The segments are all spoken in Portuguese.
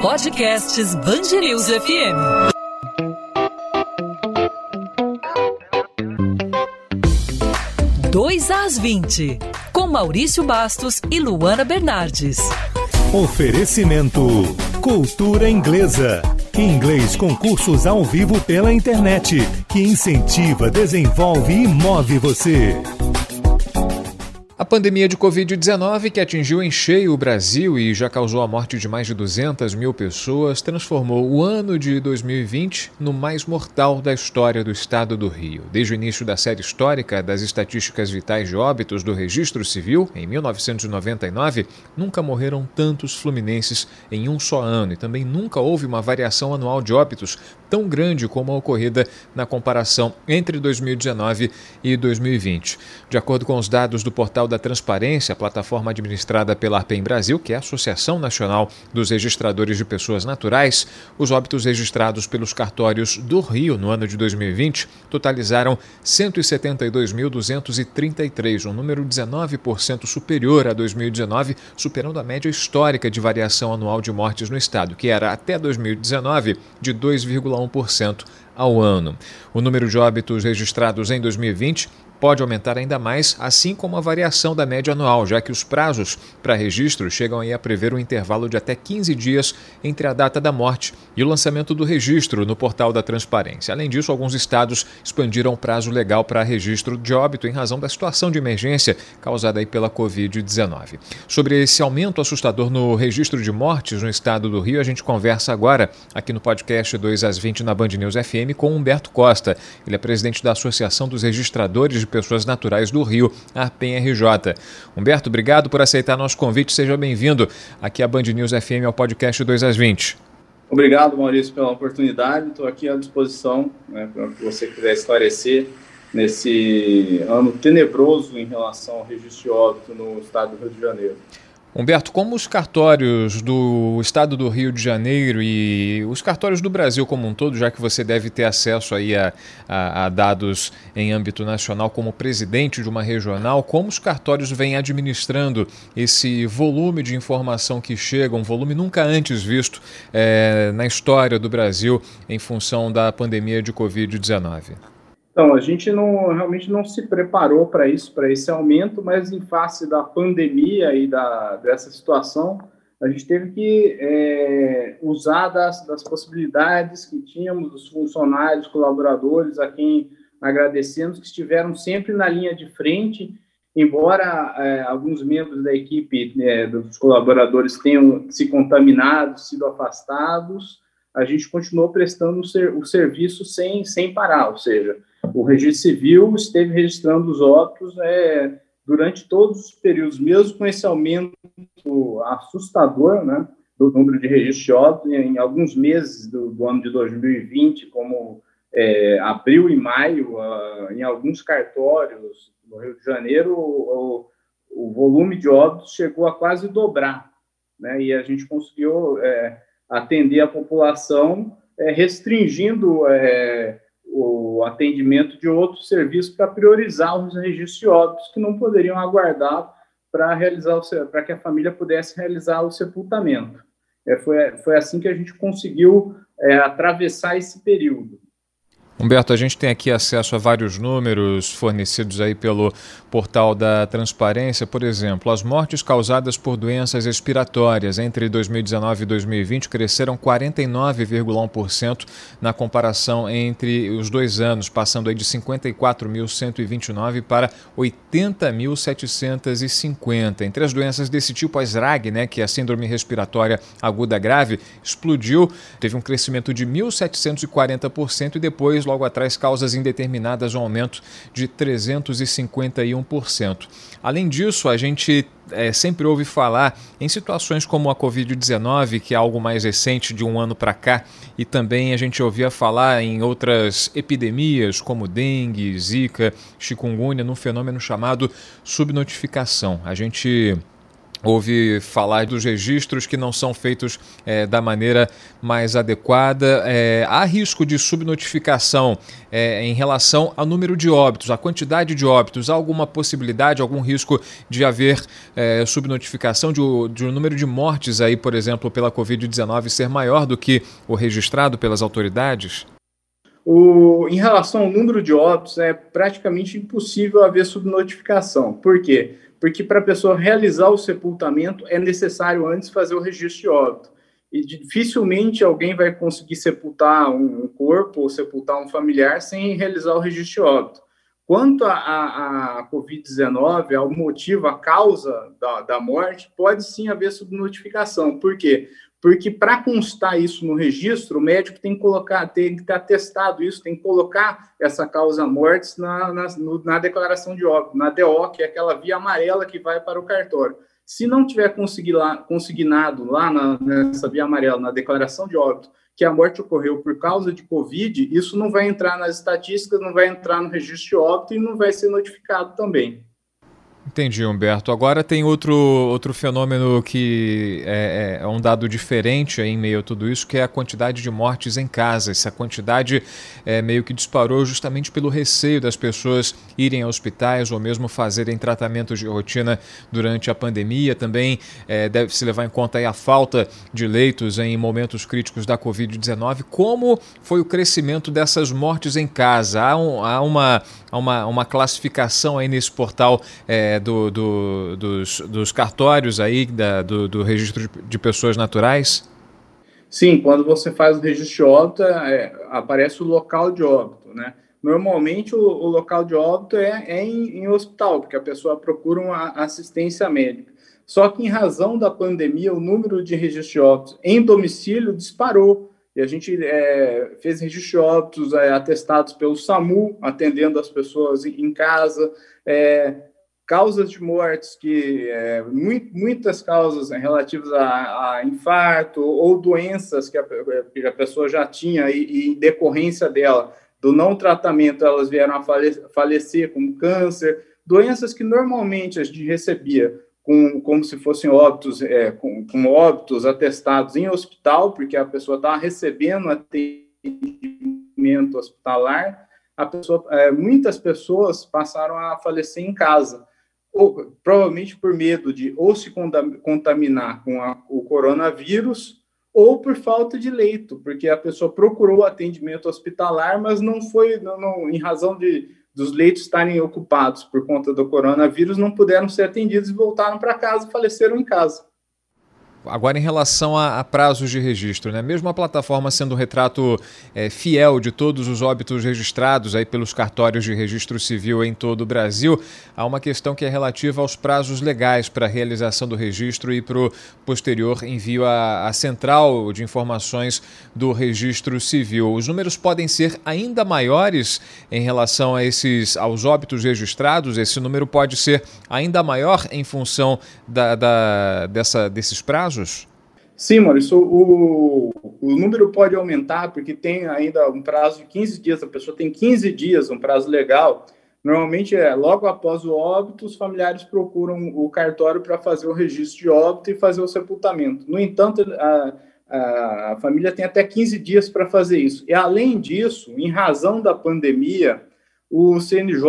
Podcasts Bangerils FM. Dois às 20, com Maurício Bastos e Luana Bernardes. Oferecimento Cultura Inglesa. Inglês com cursos ao vivo pela internet, que incentiva, desenvolve e move você. Pandemia de Covid-19, que atingiu em cheio o Brasil e já causou a morte de mais de 200 mil pessoas, transformou o ano de 2020 no mais mortal da história do estado do Rio. Desde o início da série histórica das estatísticas vitais de óbitos do Registro Civil, em 1999, nunca morreram tantos fluminenses em um só ano e também nunca houve uma variação anual de óbitos tão grande como a ocorrida na comparação entre 2019 e 2020. De acordo com os dados do portal da Transparência, a plataforma administrada pela ARPEM Brasil, que é a Associação Nacional dos Registradores de Pessoas Naturais, os óbitos registrados pelos cartórios do Rio no ano de 2020 totalizaram 172.233, um número 19% superior a 2019, superando a média histórica de variação anual de mortes no estado, que era até 2019 de 2,1% ao ano. O número de óbitos registrados em 2020 pode aumentar ainda mais, assim como a variação da média anual, já que os prazos para registro chegam a prever um intervalo de até 15 dias entre a data da morte e o lançamento do registro no portal da Transparência. Além disso, alguns estados expandiram o prazo legal para registro de óbito em razão da situação de emergência causada pela Covid-19. Sobre esse aumento assustador no registro de mortes no estado do Rio, a gente conversa agora aqui no podcast 2 às 20 na Band News FM com Humberto Costa. Ele é presidente da Associação dos Registradores Pessoas Naturais do Rio, a PNRJ. Humberto, obrigado por aceitar nosso convite. Seja bem-vindo aqui à Band News FM ao podcast 2 às 20. Obrigado, Maurício, pela oportunidade. Estou aqui à disposição né, para que você quiser esclarecer nesse ano tenebroso em relação ao registro de óbito no estado do Rio de Janeiro. Humberto, como os cartórios do estado do Rio de Janeiro e os cartórios do Brasil como um todo, já que você deve ter acesso aí a, a, a, dados em âmbito nacional como presidente de uma regional, como os cartórios vêm administrando esse volume de informação que chega, um volume nunca antes visto é, na história do Brasil em função da pandemia de Covid-19? Então, a gente não, realmente não se preparou para isso, para esse aumento, mas em face da pandemia e da, dessa situação, a gente teve que é, usar das, das possibilidades que tínhamos, dos funcionários, colaboradores, a quem agradecemos, que estiveram sempre na linha de frente, embora é, alguns membros da equipe, é, dos colaboradores, tenham se contaminado, sido afastados, a gente continuou prestando o, ser, o serviço sem, sem parar, ou seja, o registro civil esteve registrando os óbitos é, durante todos os períodos, mesmo com esse aumento assustador né, do número de registros de óbitos, em alguns meses do, do ano de 2020, como é, abril e maio, uh, em alguns cartórios no Rio de Janeiro, o, o, volume de óbitos chegou a quase dobrar, né, e a gente conseguiu é, atender a população é, restringindo é, o atendimento de outros serviços para priorizar os registros de óbitos que não poderiam aguardar para realizar para que a família pudesse realizar o sepultamento. É, foi, foi assim que a gente conseguiu é, atravessar esse período. Humberto, a gente tem aqui acesso a vários números fornecidos aí pelo portal da Transparência. Por exemplo, as mortes causadas por doenças respiratórias entre 2019 e 2020 cresceram 49,1% na comparação entre os dois anos, passando aí de 54.129 para 80.750. Entre as doenças desse tipo, a SRAG, né, que é a síndrome respiratória aguda grave, explodiu, teve um crescimento de 1.740% e depois logo atrás causas indeterminadas, um aumento de 351%. Além disso, a gente é, sempre ouve falar em situações como a Covid-19, que é algo mais recente de um ano para cá, e também a gente ouvia falar em outras epidemias como dengue, zika, chikungunya, num fenômeno chamado subnotificação. A gente Houve falar dos registros que não são feitos é, da maneira mais adequada. É, há risco de subnotificação é, em relação ao número de óbitos, a quantidade de óbitos. Há alguma possibilidade, algum risco de haver é, subnotificação de, de um número de mortes aí, por exemplo, pela Covid-19 ser maior do que o registrado pelas autoridades? O, em relação ao número de óbitos, é praticamente impossível haver subnotificação. Por quê? porque para a pessoa realizar o sepultamento é necessário antes fazer o registro de óbito. E dificilmente alguém vai conseguir sepultar um corpo ou sepultar um familiar sem realizar o registro de óbito. Quanto à Covid-19, ao motivo, a causa da, da morte, pode sim haver subnotificação. Por quê? Porque para constar isso no registro, o médico tem que colocar, tem que estar testado isso, tem que colocar essa causa mortes na, na, na declaração de óbito, na DO, que é aquela via amarela que vai para o cartório. Se não tiver consignado lá na, nessa via amarela, na declaração de óbito, que a morte ocorreu por causa de Covid, isso não vai entrar nas estatísticas, não vai entrar no registro de óbito e não vai ser notificado também. Entendi, Humberto. Agora tem outro, outro fenômeno que é, é, um dado diferente em meio a tudo isso, que é a quantidade de mortes em casa. Essa quantidade é, meio que disparou justamente pelo receio das pessoas irem a hospitais ou mesmo fazerem tratamentos de rotina durante a pandemia. Também é, deve-se levar em conta a falta de leitos em momentos críticos da Covid-19. Como foi o crescimento dessas mortes em casa? Há, um, há uma, uma, uma classificação aí nesse portal é, do, do, dos, dos cartórios aí, da, do, do registro de pessoas naturais? Sim, quando você faz o registro de óbito, é, aparece o local de óbito, né? Normalmente o, o local de óbito é, é em, em, hospital, porque a pessoa procura uma assistência médica. Só que em razão da pandemia, o número de registros de óbitos em domicílio disparou. E a gente é, fez registros de óbitos é, atestados pelo SAMU, atendendo as pessoas em casa. É, causas de mortes que é, muitas causas relativas a, a, infarto ou doenças que a, que a pessoa já tinha e, e, em decorrência dela do não tratamento elas vieram a falecer como câncer doenças que normalmente a gente recebia com, como se fossem óbitos é, com, com óbitos atestados em hospital porque a pessoa estava recebendo atendimento hospitalar a pessoa, é, muitas pessoas passaram a falecer em casa ou, provavelmente por medo de ou se contaminar com a, o coronavírus ou por falta de leito, porque a pessoa procurou atendimento hospitalar, mas não foi, não, não, em razão de dos leitos estarem ocupados por conta do coronavírus, não puderam ser atendidos e voltaram para casa e faleceram em casa. Agora, em relação a, a, prazos de registro, né? mesmo a plataforma sendo um retrato é, fiel de todos os óbitos registrados aí pelos cartórios de registro civil em todo o Brasil, há uma questão que é relativa aos prazos legais para a realização do registro e para o posterior envio à, à central de informações do registro civil. Os números podem ser ainda maiores em relação a esses aos óbitos registrados. Esse número pode ser ainda maior em função da, da dessa, desses prazos Sim, Maurício, o, o número pode aumentar porque tem ainda um prazo de 15 dias, a pessoa tem 15 dias, um prazo legal. Normalmente é logo após o óbito, os familiares procuram o cartório para fazer o registro de óbito e fazer o sepultamento. No entanto, a, a, a família tem até 15 dias para fazer isso. E além disso, em razão da pandemia, o CNJ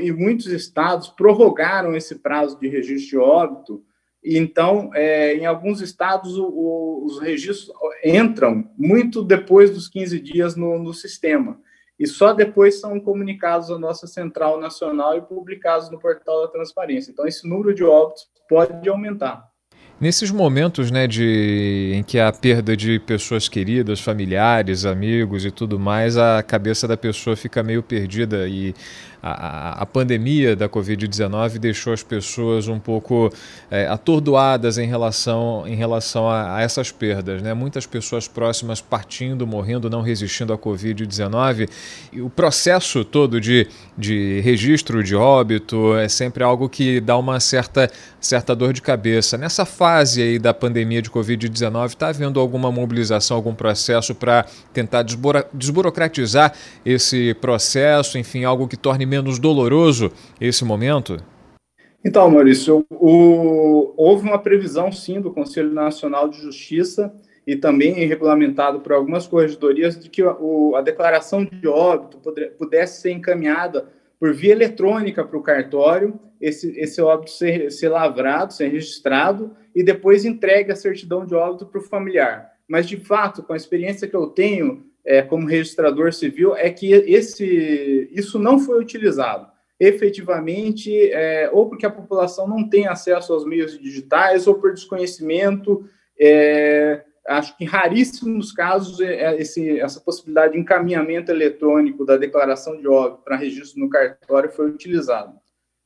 e muitos estados prorrogaram esse prazo de registro de óbito então, é, em alguns estados, o, o, os registros entram muito depois dos 15 dias no, no, sistema. E só depois são comunicados à nossa central nacional e publicados no portal da transparência. Então, esse número de óbitos pode aumentar. Nesses momentos né, de, em que há perda de pessoas queridas, familiares, amigos e tudo mais, a cabeça da pessoa fica meio perdida e a, a pandemia da Covid-19 deixou as pessoas um pouco é, atordoadas em relação, em relação a, a, essas perdas. Né? Muitas pessoas próximas partindo, morrendo, não resistindo à Covid-19. E o processo todo de, de registro de óbito é sempre algo que dá uma certa, certa dor de cabeça. Nessa fase aí da pandemia de Covid-19, está havendo alguma mobilização, algum processo para tentar desburocratizar esse processo, enfim, algo que torne menos doloroso esse momento? Então, Maurício, o, houve uma previsão, sim, do Conselho Nacional de Justiça e também regulamentado por algumas corregedorias de que o, a declaração de óbito pudesse ser encaminhada por via eletrônica para o cartório, esse, esse óbito ser, ser lavrado, ser registrado e depois entregue a certidão de óbito para o familiar. Mas, de fato, com a experiência que eu tenho é, como registrador civil, é que esse, isso não foi utilizado efetivamente, é, ou porque a população não tem acesso aos meios digitais, ou por desconhecimento. É, acho que em raríssimos casos é, é esse, essa possibilidade de encaminhamento eletrônico da declaração de óbito para registro no cartório foi utilizado.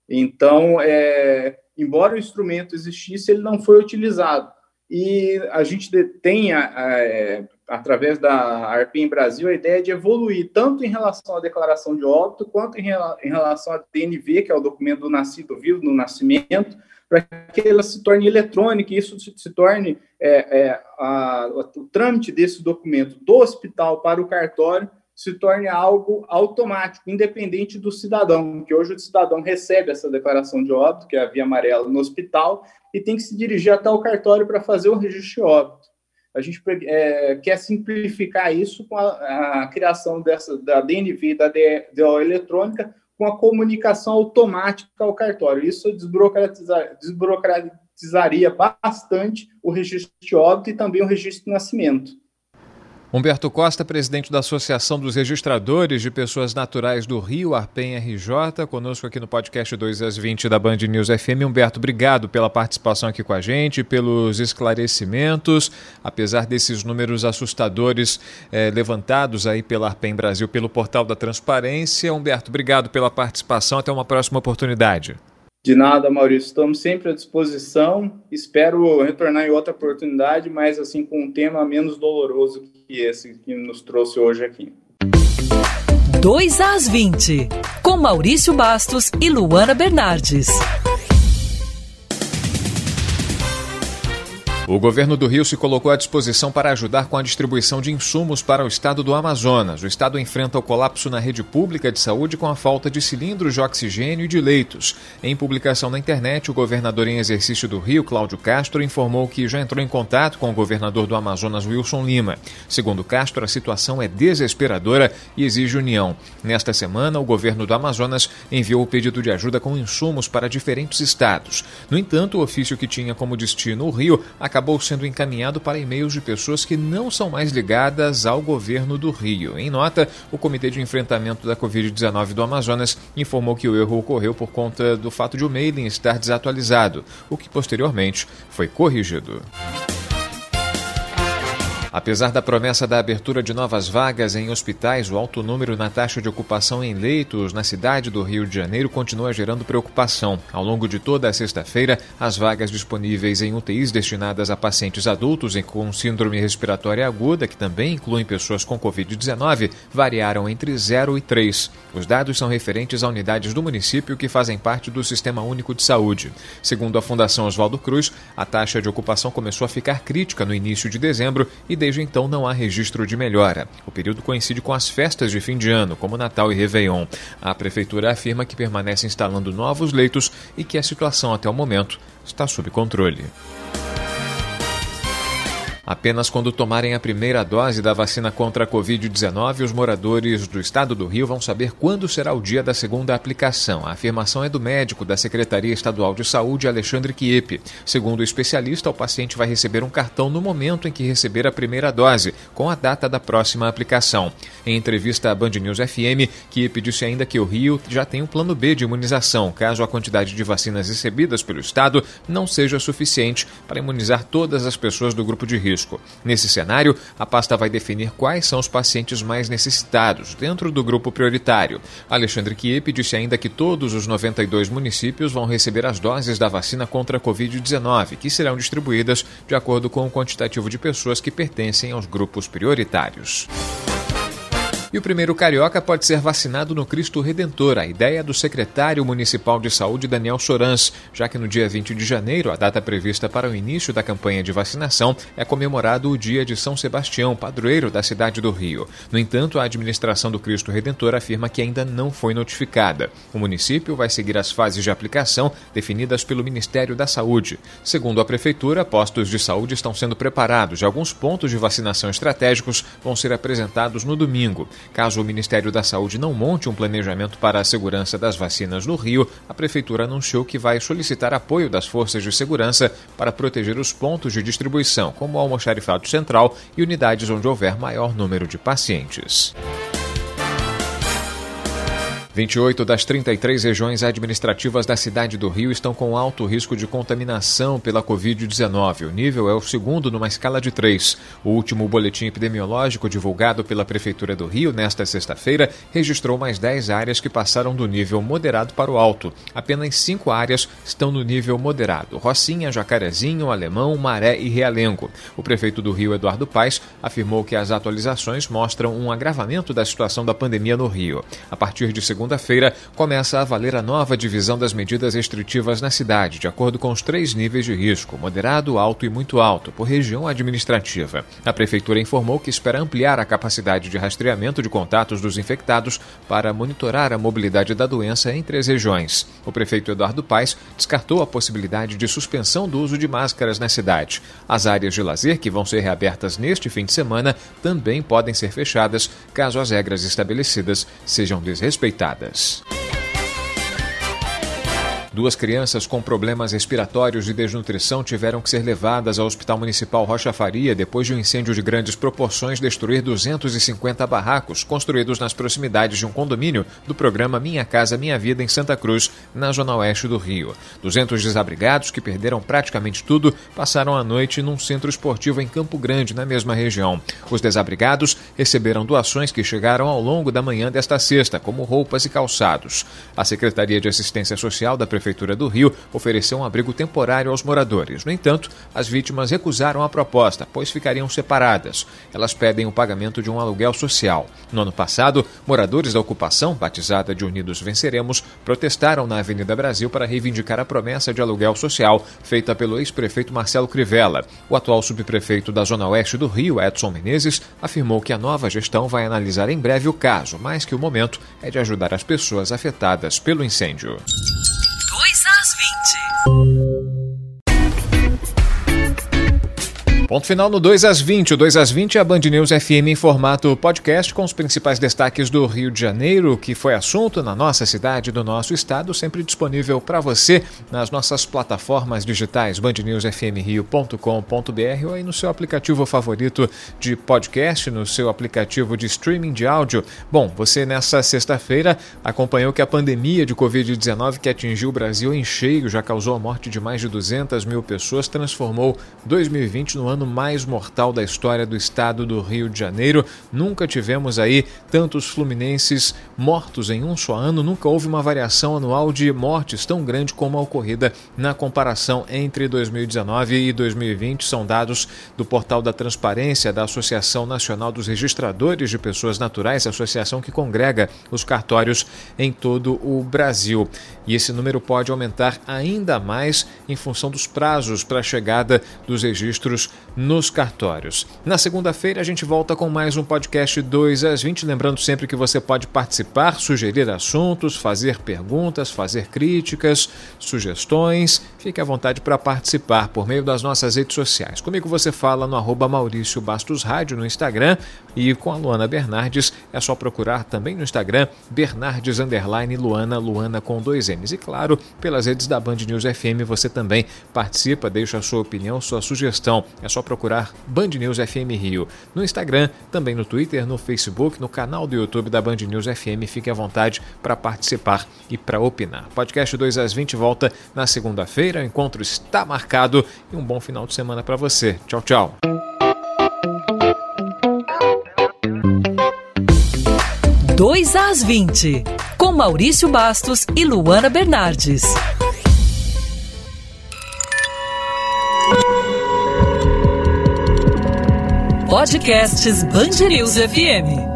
Então, é, embora o instrumento existisse, ele não foi utilizado. E a gente tem é, através da ARPIM Brasil, a ideia de evoluir tanto em relação à declaração de óbito, quanto em, relação à DNV, que é o documento do nascido vivo, no nascimento, para que ela se torne eletrônica e isso se, se torne é, é, a, o trâmite desse documento do hospital para o cartório se torne algo automático, independente do cidadão, que hoje o cidadão recebe essa declaração de óbito, que é a via amarela, no hospital, e tem que se dirigir até o cartório para fazer o registro de óbito. A gente é, quer simplificar isso com a, a, criação dessa, da DNV da DO eletrônica com a comunicação automática ao cartório. Isso desburocratizar, desburocratizaria bastante o registro de óbito e também o registro de nascimento. Humberto Costa, presidente da Associação dos Registradores de Pessoas Naturais do Rio, Arpen RJ, conosco aqui no podcast 2 às 20 da Band News FM. Humberto, obrigado pela participação aqui com a gente, pelos esclarecimentos. Apesar desses números assustadores eh, levantados aí pela Arpen Brasil, pelo portal da transparência. Humberto, obrigado pela participação. Até uma próxima oportunidade. De nada, Maurício. Estamos sempre à disposição. Espero retornar em outra oportunidade, mas assim com um tema menos doloroso que esse que nos trouxe hoje aqui. 2 às 20, com Maurício Bastos e Luana Bernardes. O governo do Rio se colocou à disposição para ajudar com a distribuição de insumos para o estado do Amazonas. O estado enfrenta o colapso na rede pública de saúde com a falta de cilindros de oxigênio e de leitos. Em publicação na internet, o governador em exercício do Rio, Cláudio Castro, informou que já entrou em contato com o governador do Amazonas, Wilson Lima. Segundo Castro, a situação é desesperadora e exige união. Nesta semana, o governo do Amazonas enviou o pedido de ajuda com insumos para diferentes estados. No entanto, o ofício que tinha como destino o Rio acabou acabou sendo encaminhado para e-mails de pessoas que não são mais ligadas ao governo do Rio. Em nota, o Comitê de Enfrentamento da Covid-19 do Amazonas informou que o erro ocorreu por conta do fato de o mailing estar desatualizado, o que posteriormente foi corrigido. Apesar da promessa da abertura de novas vagas em hospitais, o alto número na taxa de ocupação em leitos na cidade do Rio de Janeiro continua gerando preocupação. Ao longo de toda a sexta-feira, as vagas disponíveis em UTIs destinadas a pacientes adultos com síndrome respiratória aguda, que também incluem pessoas com Covid-19, variaram entre 0 e 3. Os dados são referentes a unidades do município que fazem parte do Sistema Único de Saúde. Segundo a Fundação Oswaldo Cruz, a taxa de ocupação começou a ficar crítica no início de dezembro e desde então não há registro de melhora. O período coincide com as festas de fim de ano, como Natal e Réveillon. A Prefeitura afirma que permanece instalando novos leitos e que a situação até o momento está sob controle. Apenas quando tomarem a primeira dose da vacina contra a Covid-19, os moradores do estado do Rio vão saber quando será o dia da segunda aplicação. A afirmação é do médico da Secretaria Estadual de Saúde, Alexandre Kiepe. Segundo o especialista, o paciente vai receber um cartão no momento em que receber a primeira dose, com a data da próxima aplicação. Em entrevista à Band News FM, Kiepe disse ainda que o Rio já tem um plano B de imunização, caso a quantidade de vacinas recebidas pelo estado não seja suficiente para imunizar todas as pessoas do grupo de risco risco. Nesse cenário, a pasta vai definir quais são os pacientes mais necessitados dentro do grupo prioritário. Alexandre Kiepe disse ainda que todos os 92 municípios vão receber as doses da vacina contra a Covid-19, que serão distribuídas de acordo com o quantitativo de pessoas que pertencem aos grupos prioritários. E o primeiro carioca pode ser vacinado no Cristo Redentor, a ideia do secretário municipal de saúde Daniel Sorans, já que no dia 20 de janeiro, a data prevista para o início da campanha de vacinação, é comemorado o dia de São Sebastião, padroeiro da cidade do Rio. No entanto, a administração do Cristo Redentor afirma que ainda não foi notificada. O município vai seguir as fases de aplicação definidas pelo Ministério da Saúde. Segundo a prefeitura, postos de saúde estão sendo preparados e alguns pontos de vacinação estratégicos vão ser apresentados no domingo. Caso o Ministério da Saúde não monte um planejamento para a segurança das vacinas no Rio, a Prefeitura anunciou que vai solicitar apoio das forças de segurança para proteger os pontos de distribuição, como o almoxarifado central e unidades onde houver maior número de pacientes. 28 das 33 regiões administrativas da cidade do Rio estão com alto risco de contaminação pela Covid-19. O nível é o segundo numa escala de três. O último boletim epidemiológico divulgado pela Prefeitura do Rio nesta sexta-feira registrou mais 10 áreas que passaram do nível moderado para o alto. Apenas cinco áreas estão no nível moderado: Rocinha, Jacarezinho, Alemão, Maré e Realengo. O prefeito do Rio, Eduardo Paes, afirmou que as atualizações mostram um agravamento da situação da pandemia no Rio. A partir de segunda segunda-feira, começa a valer a nova divisão das medidas restritivas na cidade, de acordo com os três níveis de risco: moderado, alto e muito alto, por região administrativa. A Prefeitura informou que espera ampliar a capacidade de rastreamento de contatos dos infectados para monitorar a mobilidade da doença entre as regiões. O prefeito Eduardo Paes descartou a possibilidade de suspensão do uso de máscaras na cidade. As áreas de lazer que vão ser reabertas neste fim de semana também podem ser fechadas caso as regras estabelecidas sejam desrespeitadas. this. Duas crianças com problemas respiratórios e desnutrição tiveram que ser levadas ao Hospital Municipal Rocha Faria depois de um incêndio de grandes proporções destruir 250 barracos construídos nas proximidades de um condomínio do programa Minha Casa Minha Vida em Santa Cruz, na zona oeste do Rio. 200 desabrigados que perderam praticamente tudo passaram a noite num centro esportivo em Campo Grande, na mesma região. Os desabrigados receberam doações que chegaram ao longo da manhã desta sexta, como roupas e calçados. A Secretaria de Assistência Social da Prefeitura Prefeitura do Rio ofereceu um abrigo temporário aos moradores. No entanto, as vítimas recusaram a proposta, pois ficariam separadas. Elas pedem o pagamento de um aluguel social. No ano passado, moradores da ocupação, batizada de Unidos Venceremos, protestaram na Avenida Brasil para reivindicar a promessa de aluguel social feita pelo ex-prefeito Marcelo Crivella. O atual subprefeito da Zona Oeste do Rio, Edson Menezes, afirmou que a nova gestão vai analisar em breve o caso, mas que o momento é de ajudar as pessoas afetadas pelo incêndio. 20. Ponto final no 2 às 20. O 2 às 20 é a Band News FM em formato podcast com os principais destaques do Rio de Janeiro, que foi assunto na nossa cidade, do nosso estado, sempre disponível para você nas nossas plataformas digitais bandnewsfmrio.com.br ou aí no seu aplicativo favorito de podcast, no seu aplicativo de streaming de áudio. Bom, você nessa sexta-feira acompanhou que a pandemia de Covid-19 que atingiu o Brasil em cheio já causou a morte de mais de 200 mil pessoas, transformou 2020 no ano ano mais mortal da história do estado do Rio de Janeiro. Nunca tivemos aí tantos fluminenses mortos em um só ano, nunca houve uma variação anual de mortes tão grande como a ocorrida na comparação entre 2019 e 2020. São dados do portal da Transparência da Associação Nacional dos Registradores de Pessoas Naturais, associação que congrega os cartórios em todo o Brasil. E esse número pode aumentar ainda mais em função dos prazos para a chegada dos registros nos cartórios. Na segunda-feira a gente volta com mais um podcast 2 às 20. Lembrando sempre que você pode participar, sugerir assuntos, fazer perguntas, fazer críticas, sugestões. Fique à vontade para participar por meio das nossas redes sociais. Comigo você fala no arroba Maurício Bastos Rádio no Instagram e com a Luana Bernardes é só procurar também no Instagram Bernardes Luana, Luana com dois M's. E claro, pelas redes da Band News FM você também participa, deixa a sua opinião, sua sugestão. É só procurar Band News FM Rio no Instagram, também no Twitter, no Facebook, no canal do YouTube da Band News FM. Fique à vontade para participar e para opinar. Podcast 2 às 20 volta na segunda-feira. O encontro está marcado e um bom final de semana para você. Tchau, tchau. Dois às 20, com Maurício Bastos e Luana Bernardes. Podcasts News FM.